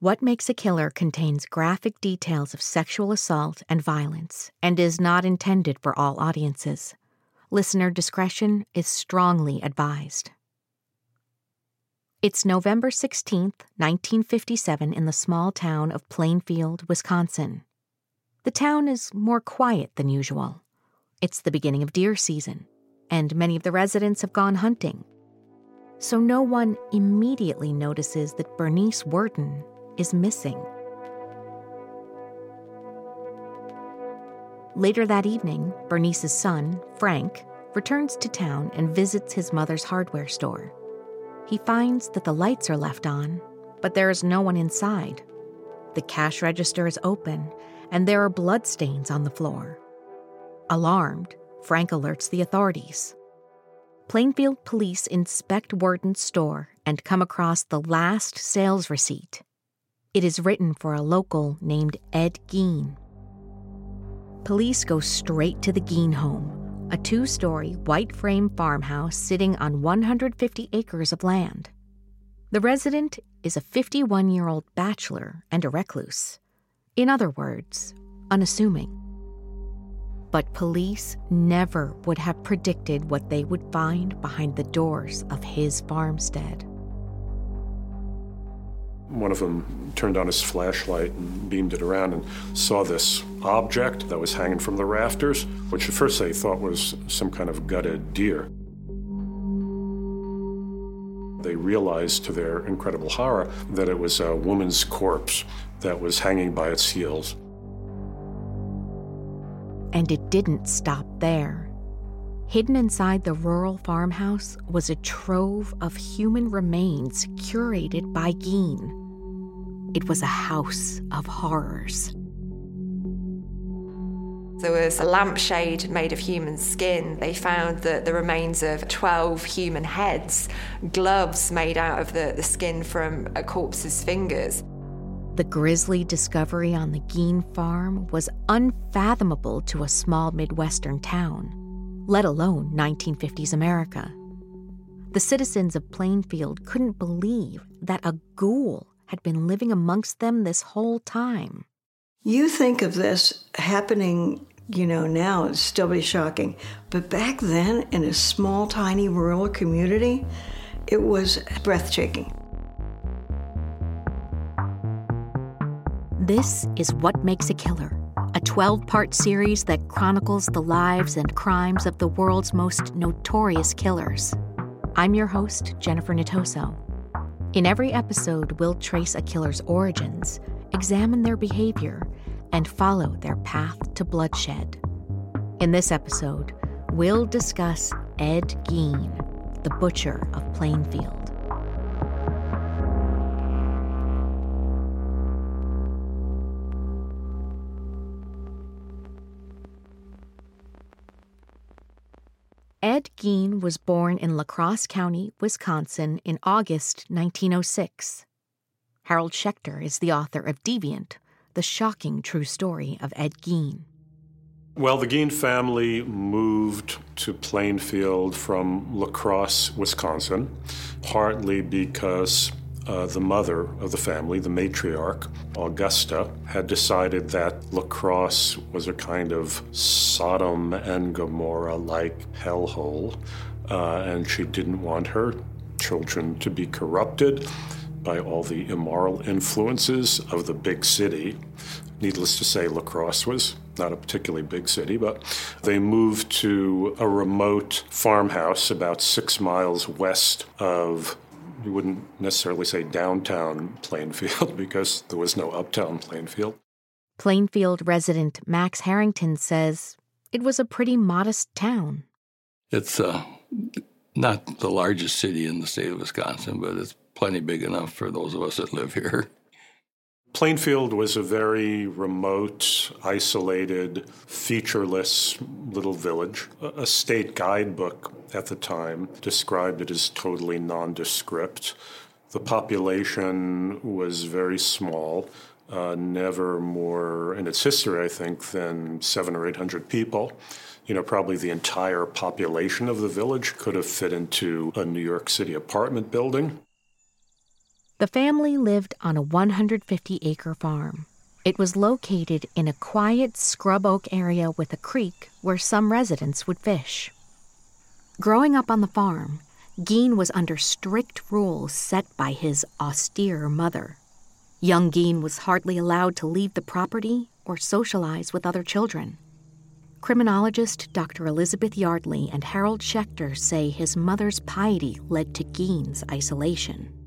What Makes a Killer contains graphic details of sexual assault and violence and is not intended for all audiences. Listener discretion is strongly advised. It's November 16th, 1957, in the small town of Plainfield, Wisconsin. The town is more quiet than usual. It's the beginning of deer season, and many of the residents have gone hunting. So no one immediately notices that Bernice Worden is missing. Later that evening, Bernice's son, Frank, returns to town and visits his mother's hardware store. He finds that the lights are left on, but there is no one inside. The cash register is open, and there are bloodstains on the floor. Alarmed, Frank alerts the authorities. Plainfield police inspect Worden's store and come across the last sales receipt. It is written for a local named Ed Gein. Police go straight to the Gein home, a two story white frame farmhouse sitting on 150 acres of land. The resident is a 51 year old bachelor and a recluse. In other words, unassuming. But police never would have predicted what they would find behind the doors of his farmstead. One of them turned on his flashlight and beamed it around and saw this object that was hanging from the rafters, which at first they thought was some kind of gutted deer. They realized to their incredible horror that it was a woman's corpse that was hanging by its heels. And it didn't stop there. Hidden inside the rural farmhouse was a trove of human remains curated by Gein. It was a house of horrors. There was a lampshade made of human skin. They found the, the remains of 12 human heads, gloves made out of the, the skin from a corpse's fingers. The grisly discovery on the Gein farm was unfathomable to a small Midwestern town let alone 1950s America. The citizens of Plainfield couldn't believe that a ghoul had been living amongst them this whole time. You think of this happening, you know, now, it'd still be shocking. But back then, in a small, tiny rural community, it was breathtaking. This is what makes a killer a 12 part series that chronicles the lives and crimes of the world's most notorious killers. I'm your host, Jennifer Natoso. In every episode, we'll trace a killer's origins, examine their behavior, and follow their path to bloodshed. In this episode, we'll discuss Ed Gein, the butcher of Plainfield. Ed Gein was born in La Crosse County, Wisconsin in August 1906. Harold Schechter is the author of Deviant, the shocking true story of Ed Gein. Well, the Gein family moved to Plainfield from La Crosse, Wisconsin, partly because uh, the mother of the family, the matriarch, Augusta, had decided that La Crosse was a kind of Sodom and Gomorrah like hellhole, uh, and she didn't want her children to be corrupted by all the immoral influences of the big city. Needless to say, La Crosse was not a particularly big city, but they moved to a remote farmhouse about six miles west of you wouldn't necessarily say downtown Plainfield because there was no uptown Plainfield. Plainfield resident Max Harrington says it was a pretty modest town. It's uh, not the largest city in the state of Wisconsin, but it's plenty big enough for those of us that live here. Plainfield was a very remote, isolated, featureless little village. A state guidebook at the time described it as totally nondescript. The population was very small, uh, never more in its history, I think, than seven or eight hundred people. You know, probably the entire population of the village could have fit into a New York City apartment building. The family lived on a 150 acre farm. It was located in a quiet scrub oak area with a creek where some residents would fish. Growing up on the farm, Gein was under strict rules set by his austere mother. Young Gein was hardly allowed to leave the property or socialize with other children. Criminologist Dr. Elizabeth Yardley and Harold Schechter say his mother's piety led to Gein's isolation.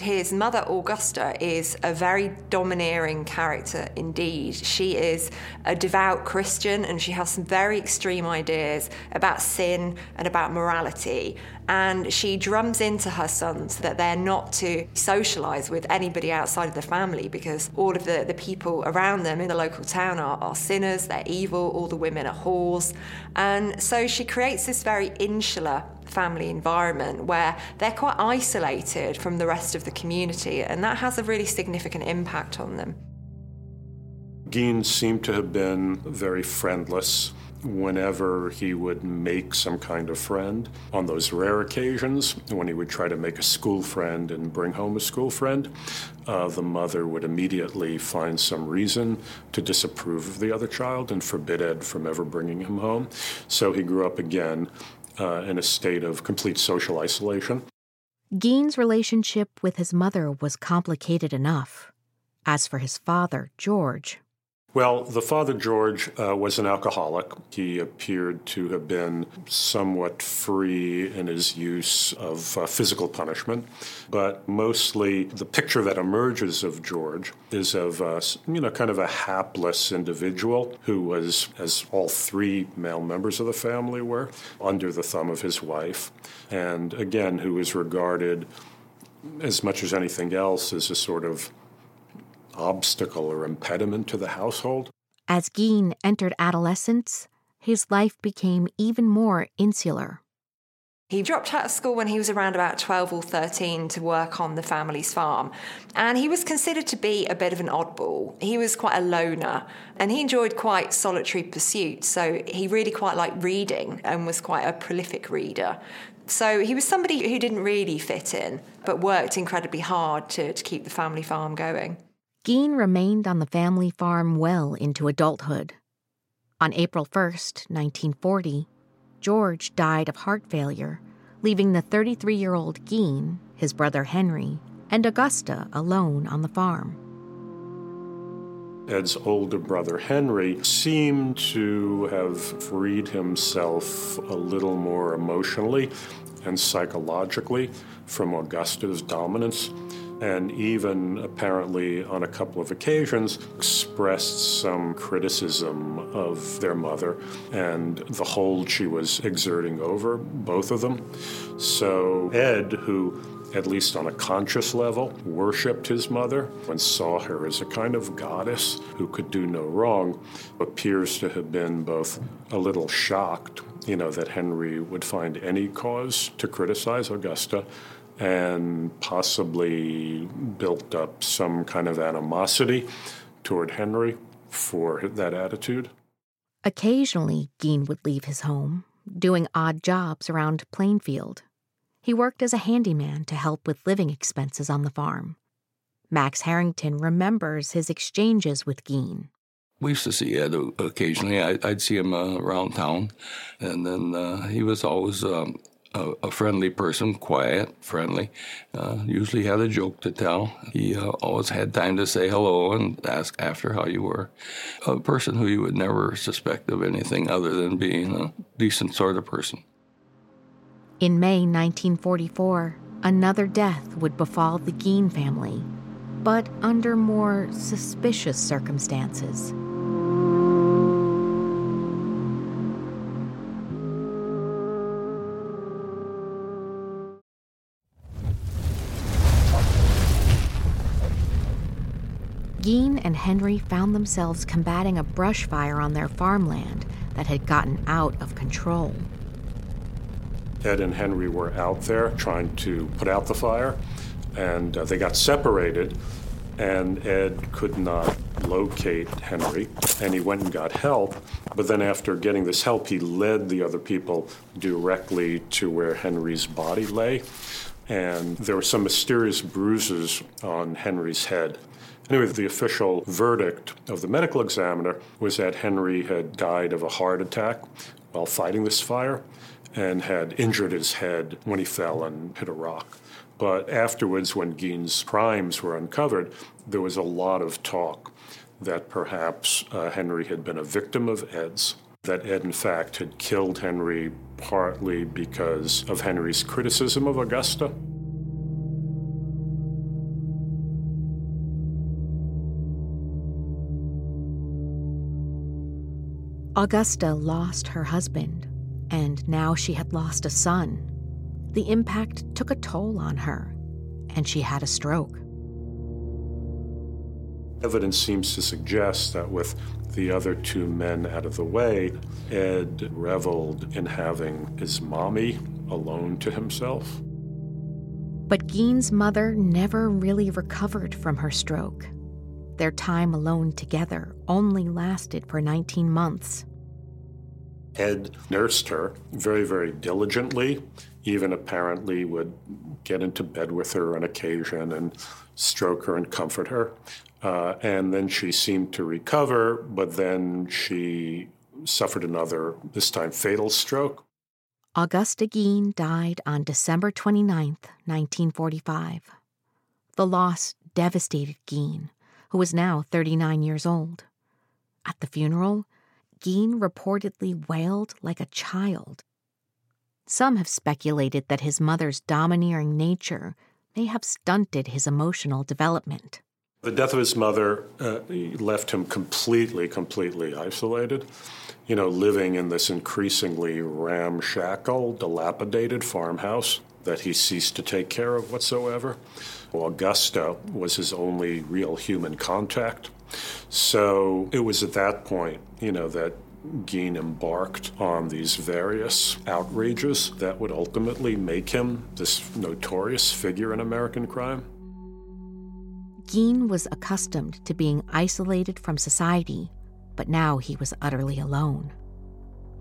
His mother, Augusta, is a very domineering character indeed. She is a devout Christian and she has some very extreme ideas about sin and about morality. And she drums into her sons that they're not to socialize with anybody outside of the family because all of the, the people around them in the local town are, are sinners, they're evil, all the women are whores. And so she creates this very insular family environment where they're quite isolated from the rest of the community, and that has a really significant impact on them. Gein seemed to have been very friendless whenever he would make some kind of friend. On those rare occasions, when he would try to make a school friend and bring home a school friend, uh, the mother would immediately find some reason to disapprove of the other child and forbid Ed from ever bringing him home. So he grew up again uh, in a state of complete social isolation. Gein's relationship with his mother was complicated enough. As for his father, George, well, the father, George, uh, was an alcoholic. He appeared to have been somewhat free in his use of uh, physical punishment, but mostly the picture that emerges of George is of, uh, you know, kind of a hapless individual who was, as all three male members of the family were, under the thumb of his wife, and again, who was regarded as much as anything else as a sort of obstacle or impediment to the household. As Gein entered adolescence, his life became even more insular. He dropped out of school when he was around about 12 or 13 to work on the family's farm. And he was considered to be a bit of an oddball. He was quite a loner and he enjoyed quite solitary pursuits. So he really quite liked reading and was quite a prolific reader. So he was somebody who didn't really fit in, but worked incredibly hard to, to keep the family farm going. Gein remained on the family farm well into adulthood. On April 1st, 1940, George died of heart failure, leaving the 33 year old Gein, his brother Henry, and Augusta alone on the farm. Ed's older brother Henry seemed to have freed himself a little more emotionally and psychologically from Augusta's dominance and even apparently on a couple of occasions expressed some criticism of their mother and the hold she was exerting over both of them. So Ed, who at least on a conscious level, worshipped his mother and saw her as a kind of goddess who could do no wrong, appears to have been both a little shocked, you know, that Henry would find any cause to criticize Augusta, and possibly built up some kind of animosity toward Henry for that attitude. Occasionally, Gein would leave his home, doing odd jobs around Plainfield. He worked as a handyman to help with living expenses on the farm. Max Harrington remembers his exchanges with Gein. We used to see Ed occasionally. I, would see him uh, around town, and then uh, he was always um, a, a, friendly person, quiet, friendly. Uh, usually had a joke to tell. He uh, always had time to say hello and ask after how you were. A person who you would never suspect of anything other than being a decent sort of person. In May 1944, another death would befall the Gein family, but under more suspicious circumstances. Gein and Henry found themselves combating a brush fire on their farmland that had gotten out of control. Ed and Henry were out there trying to put out the fire, and uh, they got separated, and Ed could not locate Henry, and he went and got help. But then, after getting this help, he led the other people directly to where Henry's body lay and there were some mysterious bruises on Henry's head. Anyway, the official verdict of the medical examiner was that Henry had died of a heart attack while fighting this fire and had injured his head when he fell and hit a rock. But afterwards, when Gein's crimes were uncovered, there was a lot of talk that perhaps uh, Henry had been a victim of Ed's, that Ed, in fact, had killed Henry partly because of Henry's criticism of Augusta. Augusta lost her husband, and now she had lost a son. The impact took a toll on her, and she had a stroke. Evidence seems to suggest that with the other two men out of the way, Ed reveled in having his mommy alone to himself. But Gein's mother never really recovered from her stroke. Their time alone together only lasted for 19 months. Ed nursed her very, very diligently, even apparently would get into bed with her on occasion and stroke her and comfort her. Uh, and then she seemed to recover, but then she suffered another, this time fatal stroke. Augusta Gein died on December 29, 1945. The loss devastated Gein, who was now 39 years old. At the funeral, Gein reportedly wailed like a child. Some have speculated that his mother's domineering nature may have stunted his emotional development. The death of his mother uh, left him completely, completely isolated. You know, living in this increasingly ramshackle, dilapidated farmhouse that he ceased to take care of whatsoever. Augusta was his only real human contact. So it was at that point, you know, that Gein embarked on these various outrages that would ultimately make him this notorious figure in American crime. Gein was accustomed to being isolated from society, but now he was utterly alone.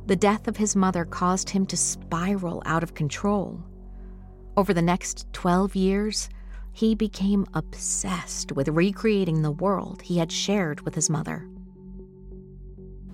The death of his mother caused him to spiral out of control. Over the next 12 years, he became obsessed with recreating the world he had shared with his mother.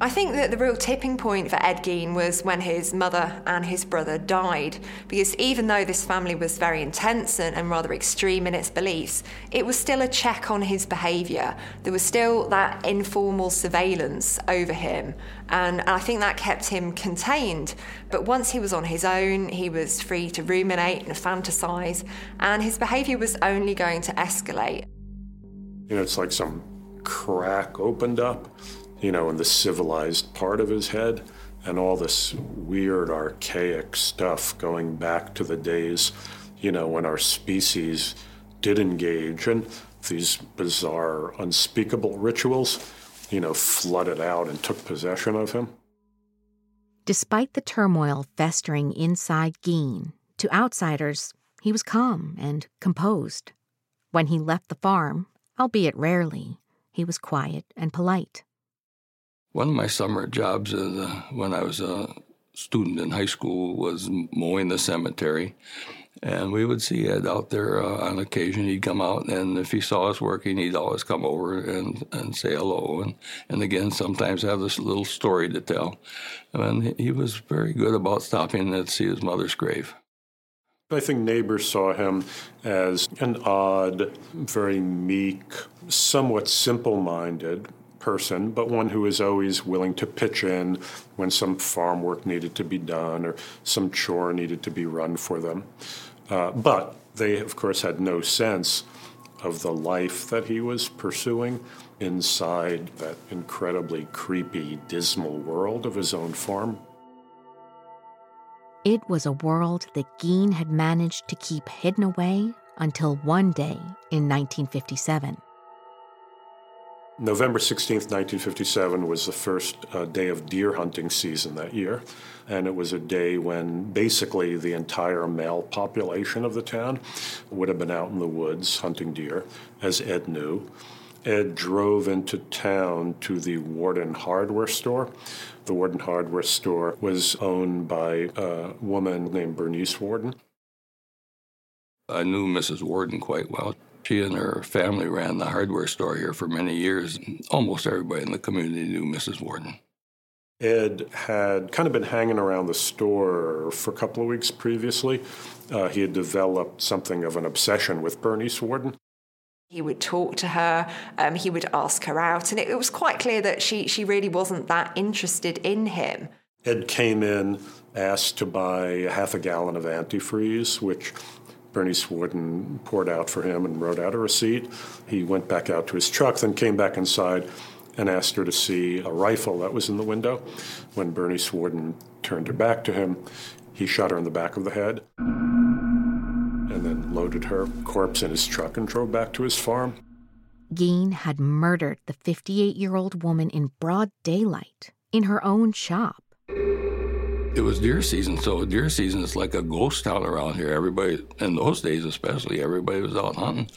I think that the real tipping point for Ed Gein was when his mother and his brother died, because even though this family was very intense and, and rather extreme in its beliefs, it was still a check on his behaviour. There was still that informal surveillance over him, and I think that kept him contained. But once he was on his own, he was free to ruminate and fantasise, and his behaviour was only going to escalate. You know, it's like some crack opened up you know, in the civilized part of his head, and all this weird, archaic stuff going back to the days, you know, when our species did engage in these bizarre, unspeakable rituals, you know, flooded out and took possession of him. Despite the turmoil festering inside Gein, to outsiders, he was calm and composed. When he left the farm, albeit rarely, he was quiet and polite. One of my summer jobs uh, when I was a student in high school was mowing the cemetery. And we would see Ed out there uh, on occasion. He'd come out, and if he saw us working, he'd always come over and, and say hello. And, and again, sometimes have this little story to tell. And he was very good about stopping to see his mother's grave. I think neighbors saw him as an odd, very meek, somewhat simple minded, person, but one who is always willing to pitch in when some farm work needed to be done or some chore needed to be run for them. Uh, but they, of course, had no sense of the life that he was pursuing inside that incredibly creepy, dismal world of his own farm. It was a world that Gein had managed to keep hidden away until one day in 1957. November 16th, 1957 was the first uh, day of deer hunting season that year. And it was a day when basically the entire male population of the town would have been out in the woods hunting deer, as Ed knew. Ed drove into town to the Worden hardware store. The Worden hardware store was owned by a woman named Bernice Worden. I knew Mrs. Worden quite well. She and her family ran the hardware store here for many years, almost everybody in the community knew Mrs. Worden. Ed had kind of been hanging around the store for a couple of weeks previously. Uh, he had developed something of an obsession with Bernice Worden. He would talk to her, um, he would ask her out, and it, it was quite clear that she, she really wasn't that interested in him. Ed came in, asked to buy a half a gallon of antifreeze, which Bernice Worden poured out for him and wrote out a receipt. He went back out to his truck, then came back inside and asked her to see a rifle that was in the window. When Bernie Worden turned her back to him, he shot her in the back of the head and then loaded her corpse in his truck and drove back to his farm. Gein had murdered the 58 year old woman in broad daylight in her own shop. It was deer season, so deer season is like a ghost town around here. Everybody, in those days especially, everybody was out hunting,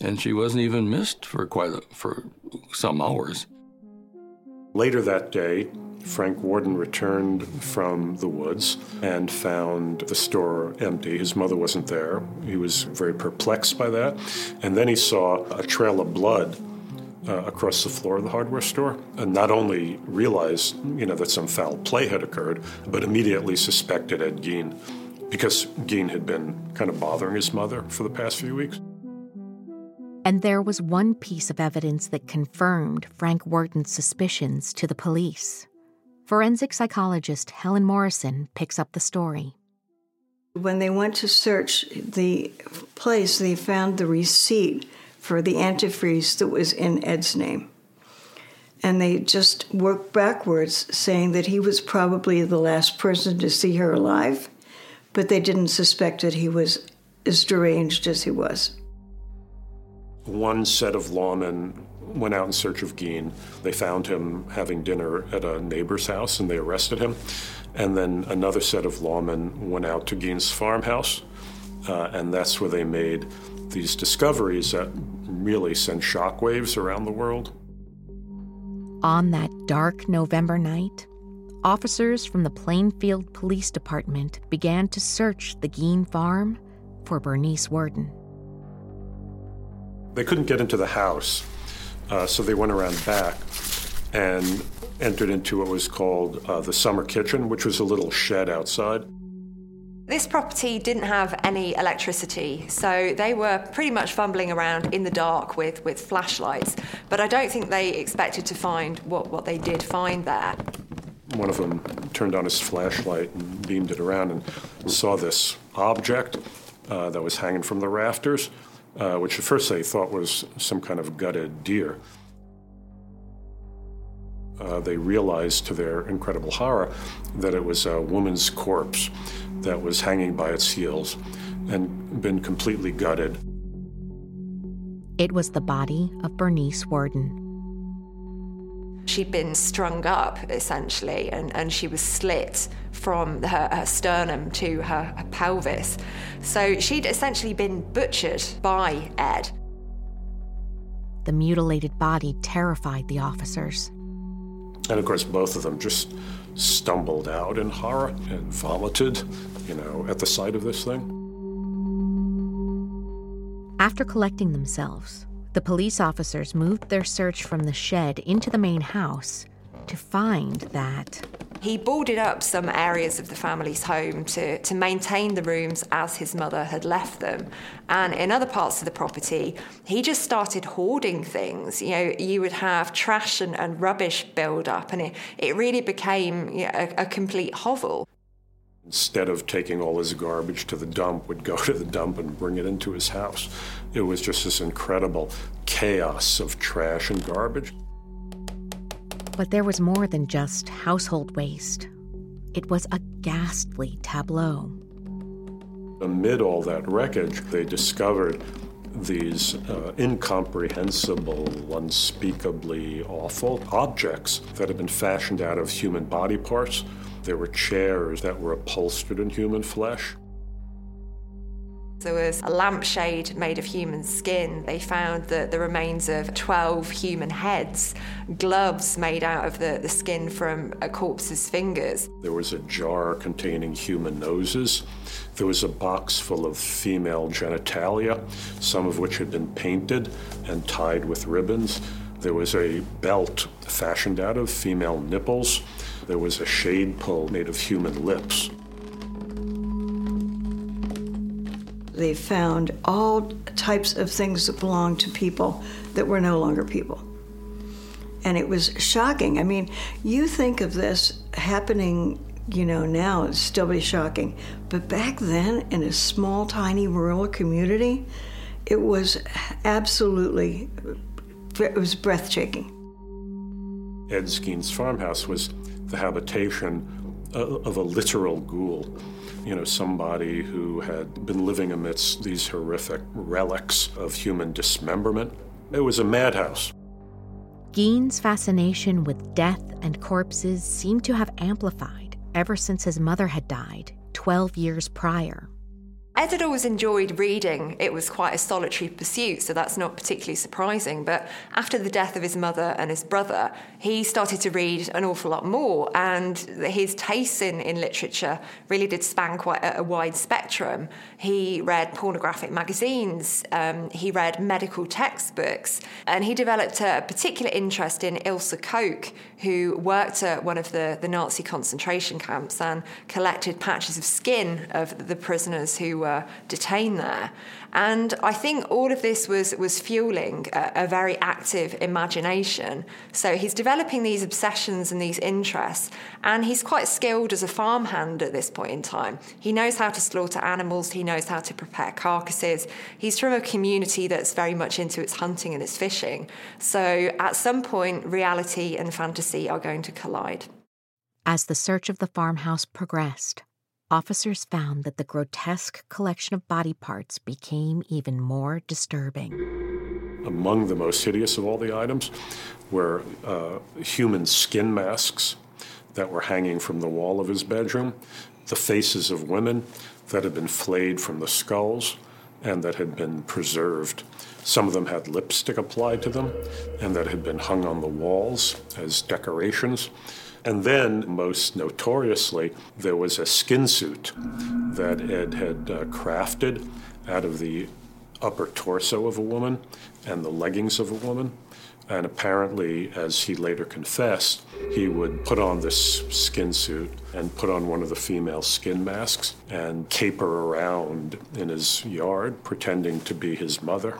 and she wasn't even missed for quite a, for some hours. Later that day, Frank Worden returned from the woods and found the store empty. His mother wasn't there. He was very perplexed by that. And then he saw a trail of blood uh, across the floor of the hardware store and not only realized, you know, that some foul play had occurred, but immediately suspected Ed Gein because Gein had been kind of bothering his mother for the past few weeks. And there was one piece of evidence that confirmed Frank Worden's suspicions to the police. Forensic psychologist Helen Morrison picks up the story. When they went to search the place, they found the receipt for the antifreeze that was in Ed's name. And they just worked backwards, saying that he was probably the last person to see her alive, but they didn't suspect that he was as deranged as he was. One set of lawmen went out in search of Gein. They found him having dinner at a neighbor's house and they arrested him. And then another set of lawmen went out to Gein's farmhouse, uh, and that's where they made these discoveries that really sent shockwaves around the world. On that dark November night, officers from the Plainfield Police Department began to search the Gein farm for Bernice Worden. They couldn't get into the house, uh, so they went around back and entered into what was called uh, the summer kitchen, which was a little shed outside. This property didn't have any electricity, so they were pretty much fumbling around in the dark with, with flashlights. But I don't think they expected to find what, what they did find there. One of them turned on his flashlight and beamed it around and saw this object uh, that was hanging from the rafters, uh, which at first they thought was some kind of gutted deer. Uh, they realized to their incredible horror that it was a woman's corpse that was hanging by its heels and been completely gutted. It was the body of Bernice Worden. She'd been strung up, essentially, and, and she was slit from her, her sternum to her, her pelvis. So she'd essentially been butchered by Ed. The mutilated body terrified the officers. And of course, both of them just stumbled out in horror and vomited, you know, at the sight of this thing. After collecting themselves, the police officers moved their search from the shed into the main house to find that He boarded up some areas of the family's home to, to maintain the rooms as his mother had left them. And in other parts of the property, he just started hoarding things. You know, you would have trash and, and rubbish build up, and it, it really became you know, a, a complete hovel. Instead of taking all his garbage to the dump, would go to the dump and bring it into his house. It was just this incredible chaos of trash and garbage. But there was more than just household waste. It was a ghastly tableau. Amid all that wreckage, they discovered these uh, incomprehensible, unspeakably awful objects that had been fashioned out of human body parts. There were chairs that were upholstered in human flesh. There was a lampshade made of human skin. They found the, the remains of 12 human heads, gloves made out of the, the skin from a corpse's fingers. There was a jar containing human noses. There was a box full of female genitalia, some of which had been painted and tied with ribbons. There was a belt fashioned out of female nipples. There was a shade pull made of human lips. They found all types of things that belonged to people that were no longer people. And it was shocking. I mean, you think of this happening, you know, now, it'd still be shocking. But back then, in a small, tiny rural community, it was absolutely, it was breathtaking. Ed Gein's farmhouse was the habitation of a literal ghoul you know, somebody who had been living amidst these horrific relics of human dismemberment. It was a madhouse. Gein's fascination with death and corpses seemed to have amplified ever since his mother had died 12 years prior. Ed had always enjoyed reading. It was quite a solitary pursuit, so that's not particularly surprising. But after the death of his mother and his brother, he started to read an awful lot more, and his tastes in, in literature really did span quite a, a wide spectrum. He read pornographic magazines, um, he read medical textbooks, and he developed a particular interest in Ilse Koch, who worked at one of the, the Nazi concentration camps and collected patches of skin of the prisoners who were detained there. And I think all of this was, was fueling a, a, very active imagination. So he's developing these obsessions and these interests, and he's quite skilled as a farmhand at this point in time. He knows how to slaughter animals, he knows how to prepare carcasses. He's from a community that's very much into its hunting and its fishing. So at some point, reality and fantasy are going to collide. As the search of the farmhouse progressed, officers found that the grotesque collection of body parts became even more disturbing. Among the most hideous of all the items were uh, human skin masks that were hanging from the wall of his bedroom, the faces of women that had been flayed from the skulls and that had been preserved. Some of them had lipstick applied to them and that had been hung on the walls as decorations. And then, most notoriously, there was a skin suit that Ed had uh, crafted out of the upper torso of a woman and the leggings of a woman. And apparently, as he later confessed, he would put on this skin suit and put on one of the female skin masks and caper around in his yard, pretending to be his mother.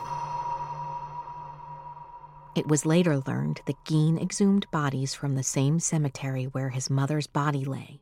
It was later learned that Gein exhumed bodies from the same cemetery where his mother's body lay.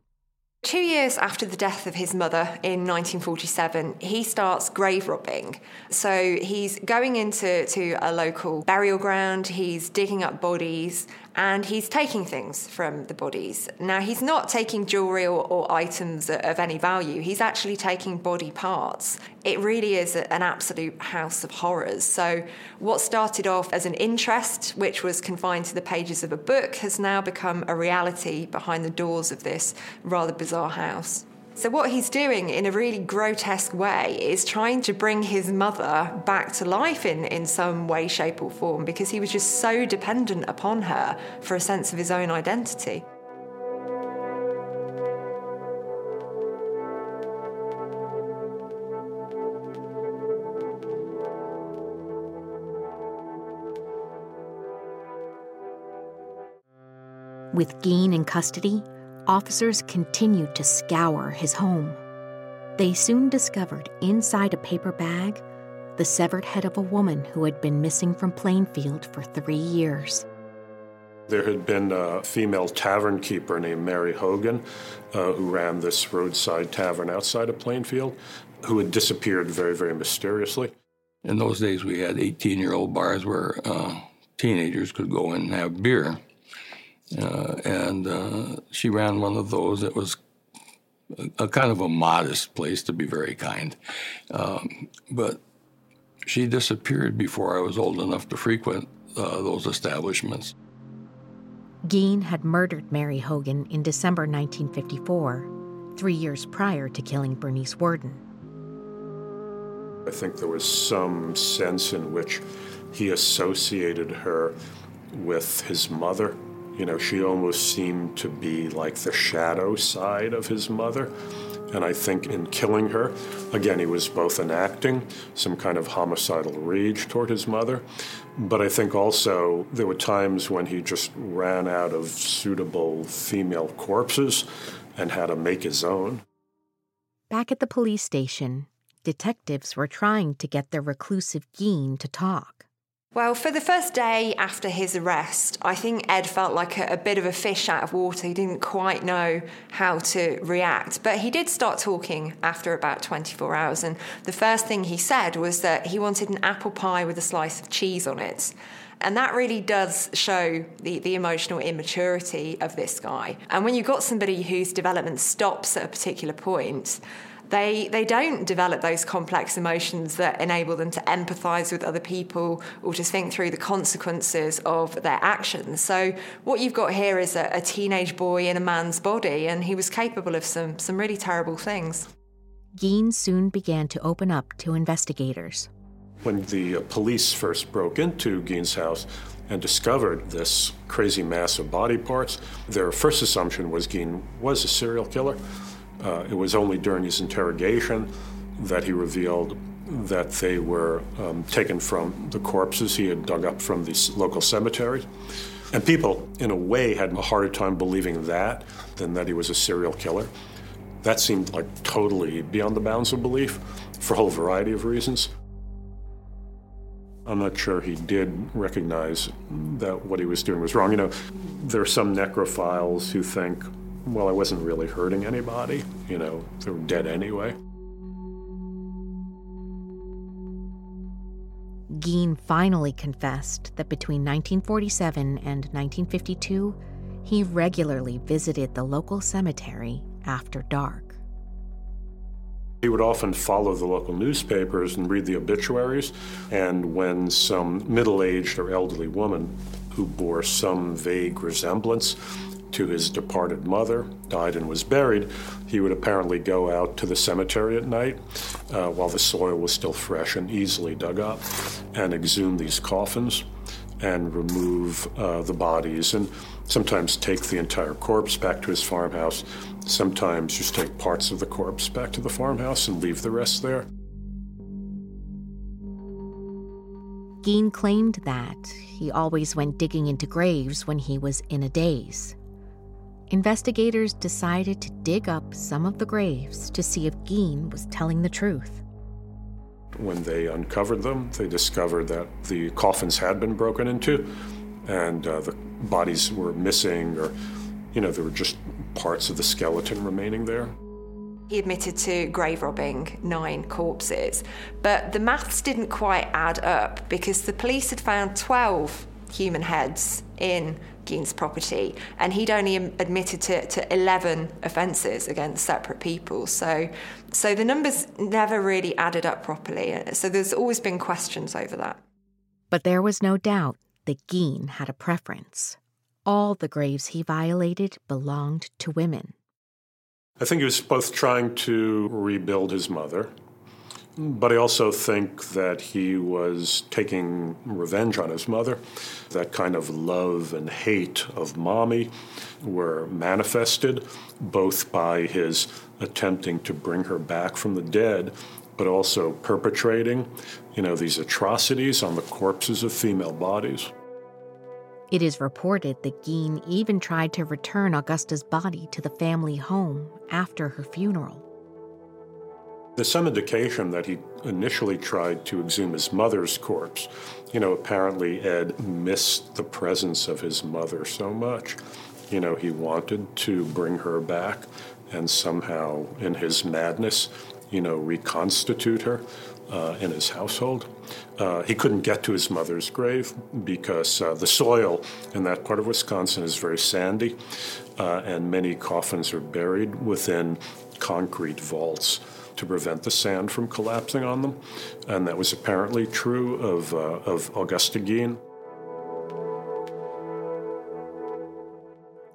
Two years after the death of his mother in 1947, he starts grave robbing. So he's going into to a local burial ground, he's digging up bodies, and he's taking things from the bodies. Now, he's not taking jewelry or, or, items of any value, he's actually taking body parts. It really is an absolute house of horrors. So, what started off as an interest, which was confined to the pages of a book, has now become a reality behind the doors of this rather bizarre house. So, what he's doing in a really grotesque way is trying to bring his mother back to life in, in some way, shape, or form because he was just so dependent upon her for a sense of his own identity. With Gein in custody, officers continued to scour his home. They soon discovered inside a paper bag the severed head of a woman who had been missing from Plainfield for three years. There had been a female tavern keeper named Mary Hogan uh, who ran this roadside tavern outside of Plainfield who had disappeared very, very mysteriously. In those days, we had 18 year old bars where uh, teenagers could go in and have beer. Uh, and uh, she ran one of those. It was a, a, kind of a modest place, to be very kind. Um, but she disappeared before I was old enough to frequent uh, those establishments. Gein had murdered Mary Hogan in December 1954, three years prior to killing Bernice Worden. I think there was some sense in which he associated her with his mother. You know, she almost seemed to be like the shadow side of his mother. And I think in killing her, again, he was both enacting some kind of homicidal rage toward his mother, but I think also there were times when he just ran out of suitable female corpses and had to make his own. Back at the police station, detectives were trying to get the reclusive Gein to talk. Well, for the first day after his arrest, I think Ed felt like a, a, bit of a fish out of water. He didn't quite know how to react. But he did start talking after about 24 hours. And the first thing he said was that he wanted an apple pie with a slice of cheese on it. And that really does show the, the emotional immaturity of this guy. And when you've got somebody whose development stops at a particular point, they they don't develop those complex emotions that enable them to empathize with other people or to think through the consequences of their actions. So what you've got here is a, a teenage boy in a man's body, and he was capable of some some really terrible things. Gein soon began to open up to investigators. When the uh, police first broke into Gein's house and discovered this crazy mass of body parts, their first assumption was Gein was a serial killer. Uh, it was only during his interrogation that he revealed that they were um, taken from the corpses he had dug up from the local cemetery. And people, in a way, had a harder time believing that than that he was a serial killer. That seemed like totally beyond the bounds of belief for a whole variety of reasons. I'm not sure he did recognize that what he was doing was wrong. You know, there are some necrophiles who think well, I wasn't really hurting anybody. You know, they were dead anyway. Gein finally confessed that between 1947 and 1952, he regularly visited the local cemetery after dark. He would often follow the local newspapers and read the obituaries, and when some middle aged or elderly woman who bore some vague resemblance to his departed mother, died and was buried, he would apparently go out to the cemetery at night uh, while the soil was still fresh and easily dug up and exhume these coffins and remove uh, the bodies and sometimes take the entire corpse back to his farmhouse, sometimes just take parts of the corpse back to the farmhouse and leave the rest there. Gein claimed that he always went digging into graves when he was in a daze investigators decided to dig up some of the graves to see if Gein was telling the truth. When they uncovered them, they discovered that the coffins had been broken into and uh, the bodies were missing, or, you know, there were just parts of the skeleton remaining there. He admitted to grave robbing nine corpses, but the maths didn't quite add up because the police had found 12 human heads in Gein's property, and he'd only admitted to, to 11 offences against separate people. So, so the numbers never really added up properly. So there's always been questions over that. But there was no doubt that Gein had a preference. All the graves he violated belonged to women. I think he was both trying to rebuild his mother but I also think that he was taking revenge on his mother. That kind of love and hate of mommy were manifested both by his attempting to bring her back from the dead, but also perpetrating, you know, these atrocities on the corpses of female bodies. It is reported that Gein even tried to return Augusta's body to the family home after her funeral. There's some indication that he initially tried to exhume his mother's corpse. You know, apparently Ed missed the presence of his mother so much. You know, he wanted to bring her back and somehow, in his madness, you know, reconstitute her uh, in his household. Uh, he couldn't get to his mother's grave because uh, the soil in that part of Wisconsin is very sandy, uh, and many coffins are buried within concrete vaults to prevent the sand from collapsing on them. And that was apparently true of, uh, of Augusta Gein.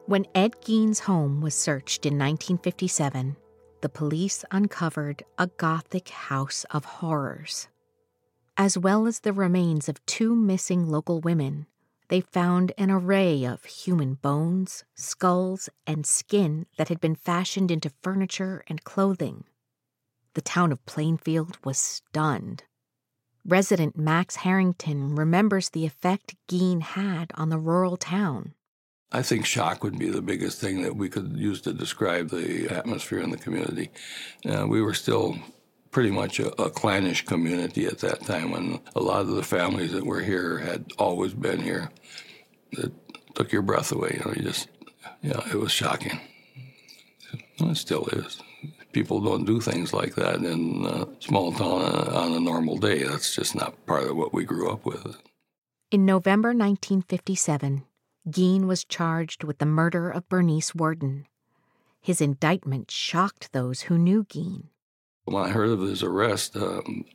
When Ed Gein's home was searched in 1957, the police uncovered a Gothic house of horrors. As well as the remains of two missing local women, they found an array of human bones, skulls, and skin that had been fashioned into furniture and clothing. The town of Plainfield was stunned. Resident Max Harrington remembers the effect Gein had on the rural town. I think shock would be the biggest thing that we could use to describe the atmosphere in the community. Uh, we were still pretty much a, a, clannish community at that time when a lot of the families that were here had always been here. It took your breath away. You know, you just, yeah, it was shocking. It still is. People don't do things like that in a small town on a normal day. That's just not part of what we grew up with. In November 1957, Gein was charged with the murder of Bernice Worden. His indictment shocked those who knew Gein. When I heard of his arrest, um,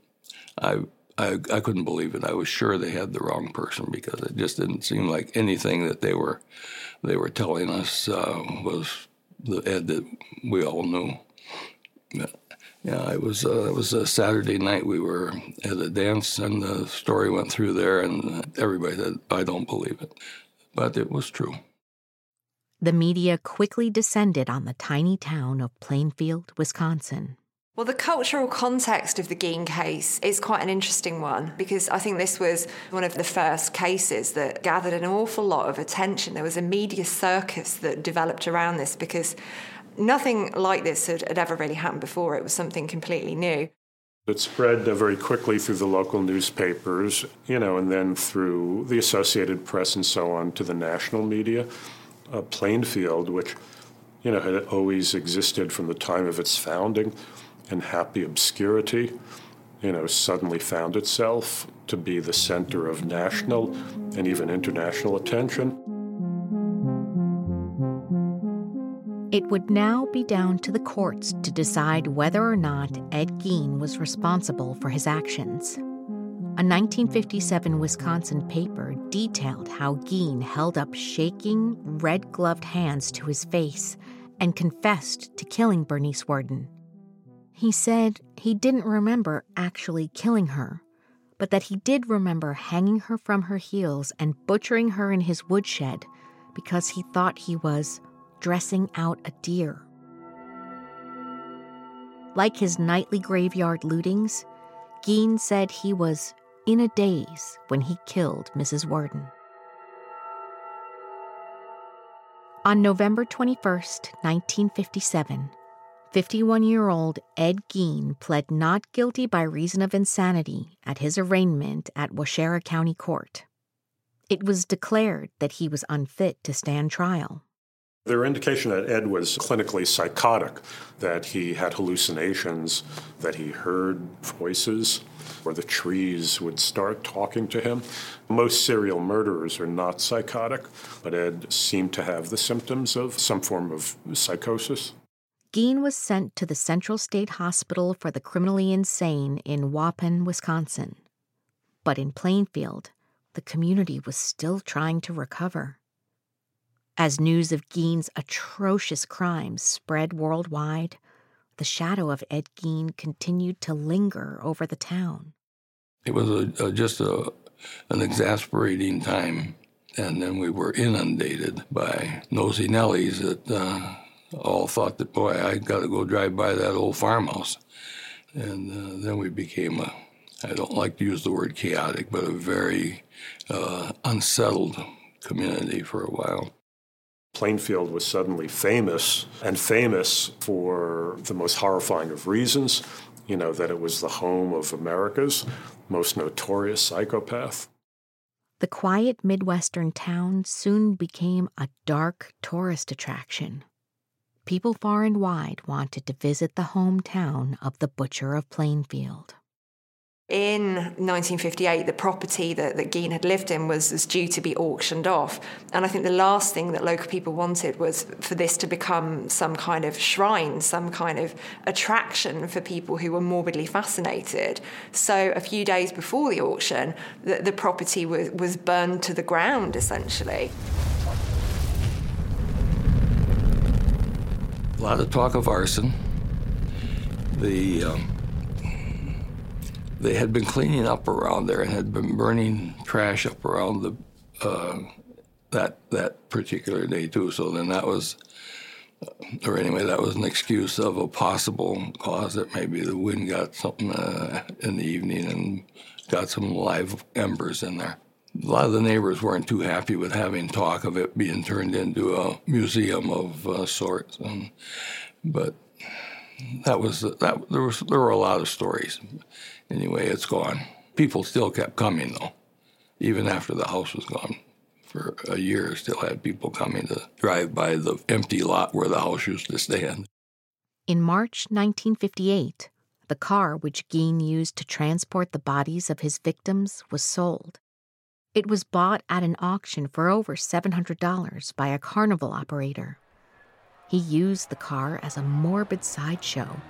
I, I, I couldn't believe it. I was sure they had the wrong person because it just didn't seem like anything that they were they were telling us uh, was the Ed that we all knew. Yeah, yeah it was uh, it was a Saturday night. We were at a dance, and the story went through there, and everybody said, "I don't believe it." but it was true. The media quickly descended on the tiny town of Plainfield, Wisconsin. Well, the cultural context of the Gein case is quite an interesting one because I think this was one of the first cases that gathered an awful lot of attention. There was a media circus that developed around this because nothing like this had, had ever really happened before. It was something completely new. It spread uh, very quickly through the local newspapers, you know, and then through the Associated Press and so on to the national media. Uh, Plainfield, which, you know, had always existed from the time of its founding in happy obscurity, you know, suddenly found itself to be the center of national and even international attention. It would now be down to the courts to decide whether or not Ed Gein was responsible for his actions. A 1957 Wisconsin paper detailed how Gein held up shaking, red gloved hands to his face and confessed to killing Bernice Worden. He said he didn't remember actually killing her, but that he did remember hanging her from her heels and butchering her in his woodshed because he thought he was dressing out a deer. Like his nightly graveyard lootings, Gein said he was in a daze when he killed Mrs. Worden. On November 21, 1957, 51 year old Ed Gein pled not guilty by reason of insanity at his arraignment at Waushara County Court. It was declared that he was unfit to stand trial. There were indications that Ed was clinically psychotic, that he had hallucinations, that he heard voices, or the trees would start talking to him. Most serial murderers are not psychotic, but Ed seemed to have the symptoms of some form of psychosis. Gein was sent to the Central State Hospital for the Criminally Insane in Waupun, Wisconsin. But in Plainfield, the community was still trying to recover. As news of Gein's atrocious crimes spread worldwide, the shadow of Ed Gein continued to linger over the town. It was a, a, just a, an exasperating time, and then we were inundated by nosy Nellies that uh, all thought that, boy, I got to go drive by that old farmhouse. And uh, then we became a, I don't like to use the word chaotic, but a very uh, unsettled community for a while. Plainfield was suddenly famous, and famous for the most horrifying of reasons. You know, that it was the home of America's most notorious psychopath. The quiet Midwestern town soon became a dark tourist attraction. People far and wide wanted to visit the hometown of the Butcher of Plainfield. In 1958, the property that, that Gein had lived in was, was due to be auctioned off. And I think the last thing that local people wanted was for this to become some kind of shrine, some kind of attraction for people who were morbidly fascinated. So a few days before the auction, the, the property was, was burned to the ground, essentially. A lot of talk of arson the um, they had been cleaning up around there and had been burning trash up around the uh, that that particular day too. So then that was, or anyway, that was an excuse of a possible cause that maybe the wind got something uh, in the evening and got some live embers in there. A lot of the neighbors weren't too happy with having talk of it being turned into a museum of uh, sorts, and, but that was that. There was there were a lot of stories. Anyway, it's gone. People still kept coming though, even after the house was gone. For a year, still had people coming to drive by the empty lot where the house used to stand. In March 1958, the car which Gein used to transport the bodies of his victims was sold. It was bought at an auction for over $700 by a carnival operator. He used the car as a morbid sideshow,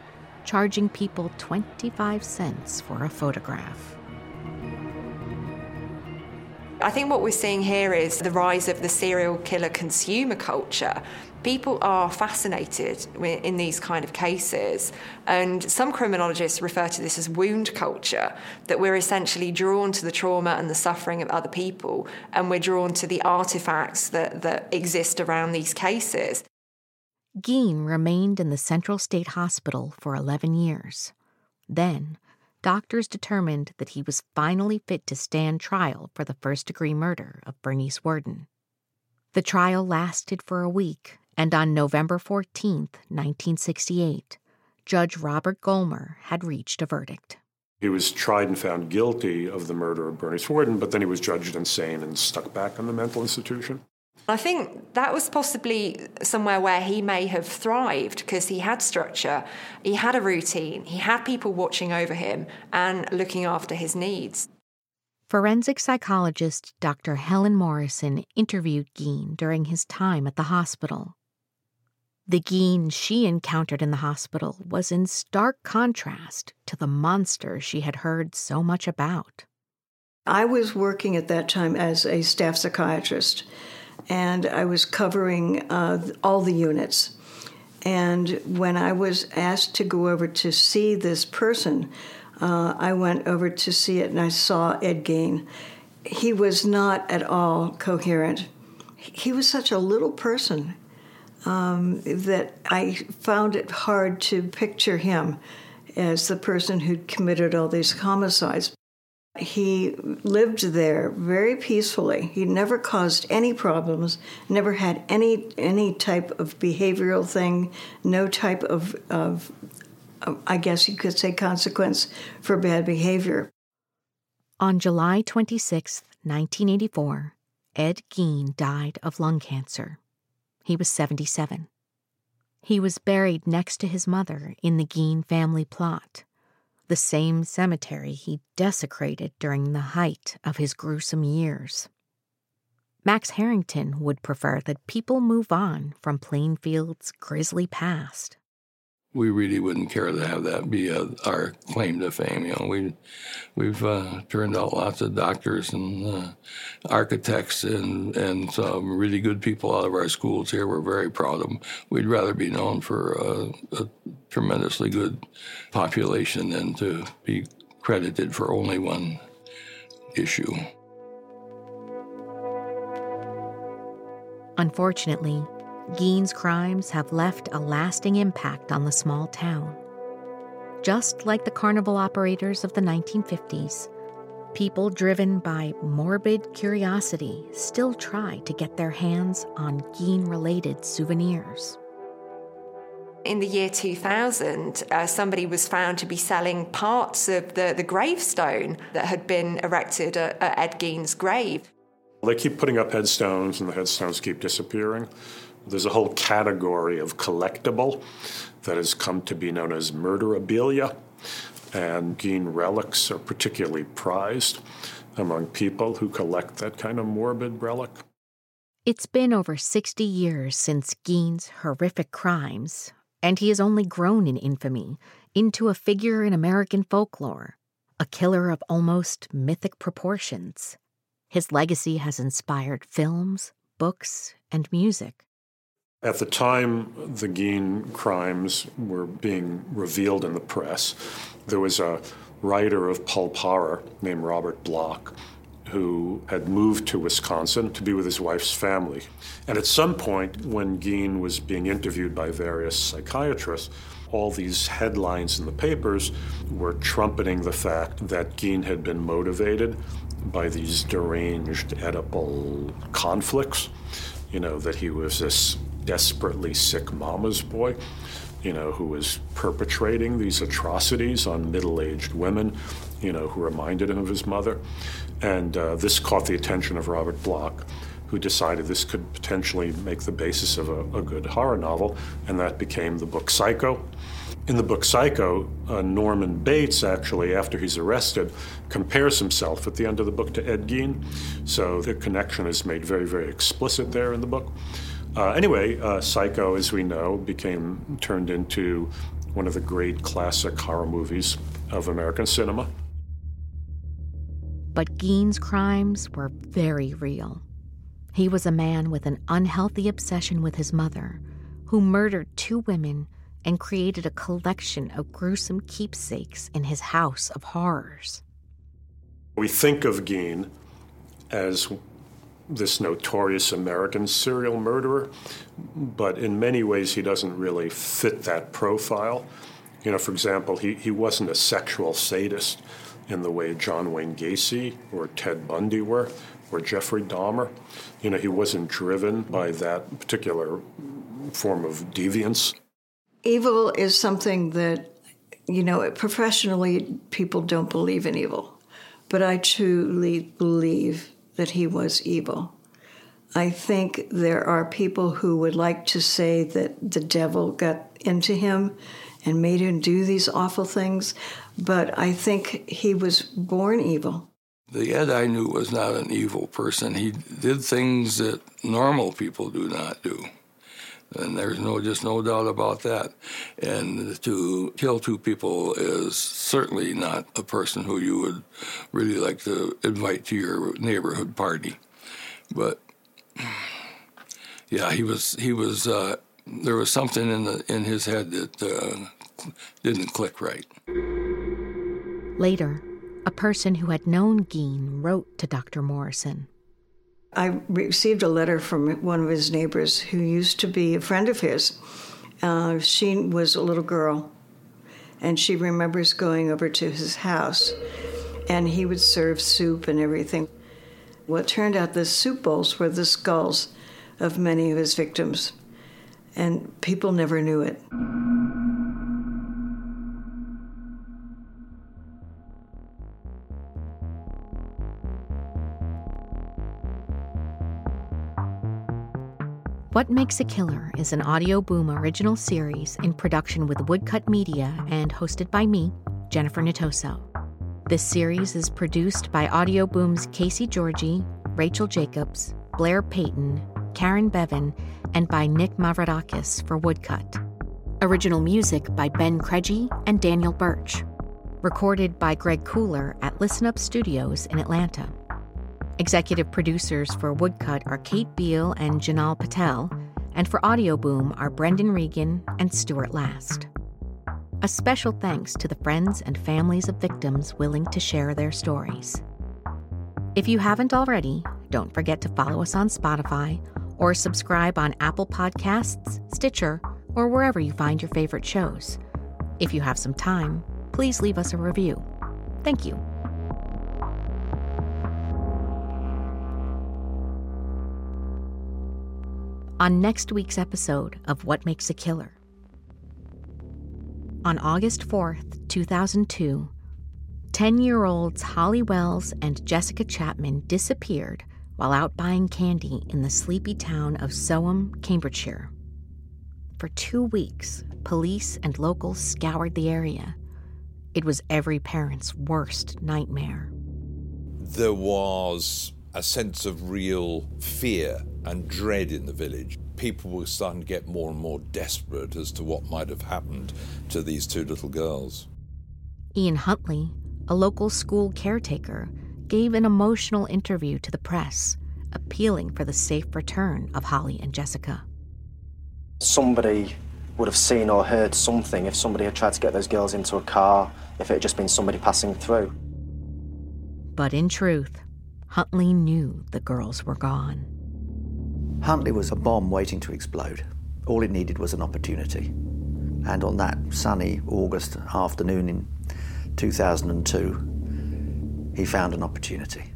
charging people 25 cents for a photograph. I think what we're seeing here is the rise of the serial killer consumer culture. People are fascinated in these kind of cases, and some criminologists refer to this as wound culture that we're essentially drawn to the trauma and the suffering of other people, and we're drawn to the artifacts that, that exist around these cases. Gein remained in the Central State Hospital for 11 years. Then, doctors determined that he was finally fit to stand trial for the first degree murder of Bernice Worden. The trial lasted for a week, and on November 14, 1968, Judge Robert Gollmar had reached a verdict. He was tried and found guilty of the murder of Bernice Worden, but then he was judged insane and stuck back in the mental institution. I think that was possibly somewhere where he may have thrived because he had structure, he had a routine, he had people watching over him and looking after his needs. Forensic psychologist Dr. Helen Morrison interviewed Gein during his time at the hospital. The Gein she encountered in the hospital was in stark contrast to the monster she had heard so much about. I was working at that time as a staff psychiatrist and I was covering uh, all the units. And when I was asked to go over to see this person, uh, I went over to see it and I saw Ed Gein. He was not at all coherent. He was such a little person um, that I found it hard to picture him as the person who'd committed all these homicides. He lived there very peacefully. He never caused any problems, never had any any type of behavioral thing, no type of, of, I guess you could say consequence for bad behavior. On July 26, 1984, Ed Gein died of lung cancer. He was 77. He was buried next to his mother in the Gein family plot the same cemetery he desecrated during the height of his gruesome years. Max Harrington would prefer that people move on from Plainfield's grisly past we really wouldn't care to have that be a, our claim to fame. You know, we we've uh, turned out lots of doctors and uh, architects and and some really good people out of our schools here. We're very proud of them. We'd rather be known for uh, a tremendously good population than to be credited for only one issue. Unfortunately, Gein's crimes have left a lasting impact on the small town. Just like the carnival operators of the 1950s, people driven by morbid curiosity still try to get their hands on Gein related souvenirs. In the year 2000, uh, somebody was found to be selling parts of the, the gravestone that had been erected at, at Ed Gein's grave. They keep putting up headstones, and the headstones keep disappearing. There's a whole category of collectible that has come to be known as murderabilia, and Gein relics are particularly prized among people who collect that kind of morbid relic. It's been over 60 years since Gein's horrific crimes, and he has only grown in infamy into a figure in American folklore, a killer of almost mythic proportions. His legacy has inspired films, books, and music. At the time the Gein crimes were being revealed in the press, there was a writer of pulp horror named Robert Bloch who had moved to Wisconsin to be with his wife's family. And at some point, when Gein was being interviewed by various psychiatrists, all these headlines in the papers were trumpeting the fact that Gein had been motivated by these deranged Oedipal conflicts. You know, that he was this desperately sick mama's boy, you know, who was perpetrating these atrocities on middle aged women, you know, who reminded him of his mother. And uh, this caught the attention of Robert Bloch, who decided this could potentially make the basis of a, a good horror novel, and that became the book Psycho. In the book Psycho, uh, Norman Bates actually, after he's arrested, compares himself at the end of the book to Ed Gein. So the connection is made very, very explicit there in the book. Uh, anyway, uh, Psycho, as we know, became turned into one of the great classic horror movies of American cinema. But Gein's crimes were very real. He was a man with an unhealthy obsession with his mother, who murdered two women and created a collection of gruesome keepsakes in his house of horrors. We think of Gein as this notorious American serial murderer, but in many ways he doesn't really fit that profile. You know, for example, he, he wasn't a sexual sadist in the way John Wayne Gacy or Ted Bundy were, or Jeffrey Dahmer. You know, he wasn't driven by that particular form of deviance. Evil is something that, you know, professionally people don't believe in evil, but I truly believe that he was evil. I think there are people who would like to say that the devil got into him and made him do these awful things, but I think he was born evil. The Ed I knew was not an evil person. He did things that normal people do not do. And there's no just no doubt about that. And to kill two people is certainly not a person who you would really like to invite to your neighborhood party. But yeah, he was he was uh, there was something in the in his head that uh, didn't click right. Later, a person who had known Gein wrote to Dr. Morrison. I received a letter from one of his neighbors who used to be a friend of his. Uh, she was a little girl, and she remembers going over to his house, and he would serve soup and everything. Well, turned out the soup bowls were the skulls of many of his victims, and people never knew it. What Makes a Killer is an Audioboom original series in production with Woodcut Media and hosted by me, Jennifer Natoso. This series is produced by Audioboom's Casey Georgie, Rachel Jacobs, Blair Payton, Karen Bevan, and by Nick Mavrodakis for Woodcut. Original music by Ben Krejci and Daniel Birch. Recorded by Greg Cooler at Listen Up Studios in Atlanta. Executive producers for Woodcut are Kate Beal and Janal Patel, and for Audioboom are Brendan Regan and Stuart Last. A special thanks to the friends and families of victims willing to share their stories. If you haven't already, don't forget to follow us on Spotify or subscribe on Apple Podcasts, Stitcher, or wherever you find your favorite shows. If you have some time, please leave us a review. Thank you. On next week's episode of What Makes a Killer. On August 4th, 2002, 10 year olds Holly Wells and Jessica Chapman disappeared while out buying candy in the sleepy town of Soham, Cambridgeshire. For two weeks, police and locals scoured the area. It was every parent's worst nightmare. There was a sense of real fear and dread in the village. People were starting to get more and more desperate as to what might have happened to these two little girls. Ian Huntley, a local school caretaker, gave an emotional interview to the press, appealing for the safe return of Holly and Jessica. Somebody would have seen or heard something if somebody had tried to get those girls into a car, if it had just been somebody passing through. But in truth, Huntley knew the girls were gone. Huntley was a bomb waiting to explode. All it needed was an opportunity. And on that sunny August afternoon in 2002, he found an opportunity.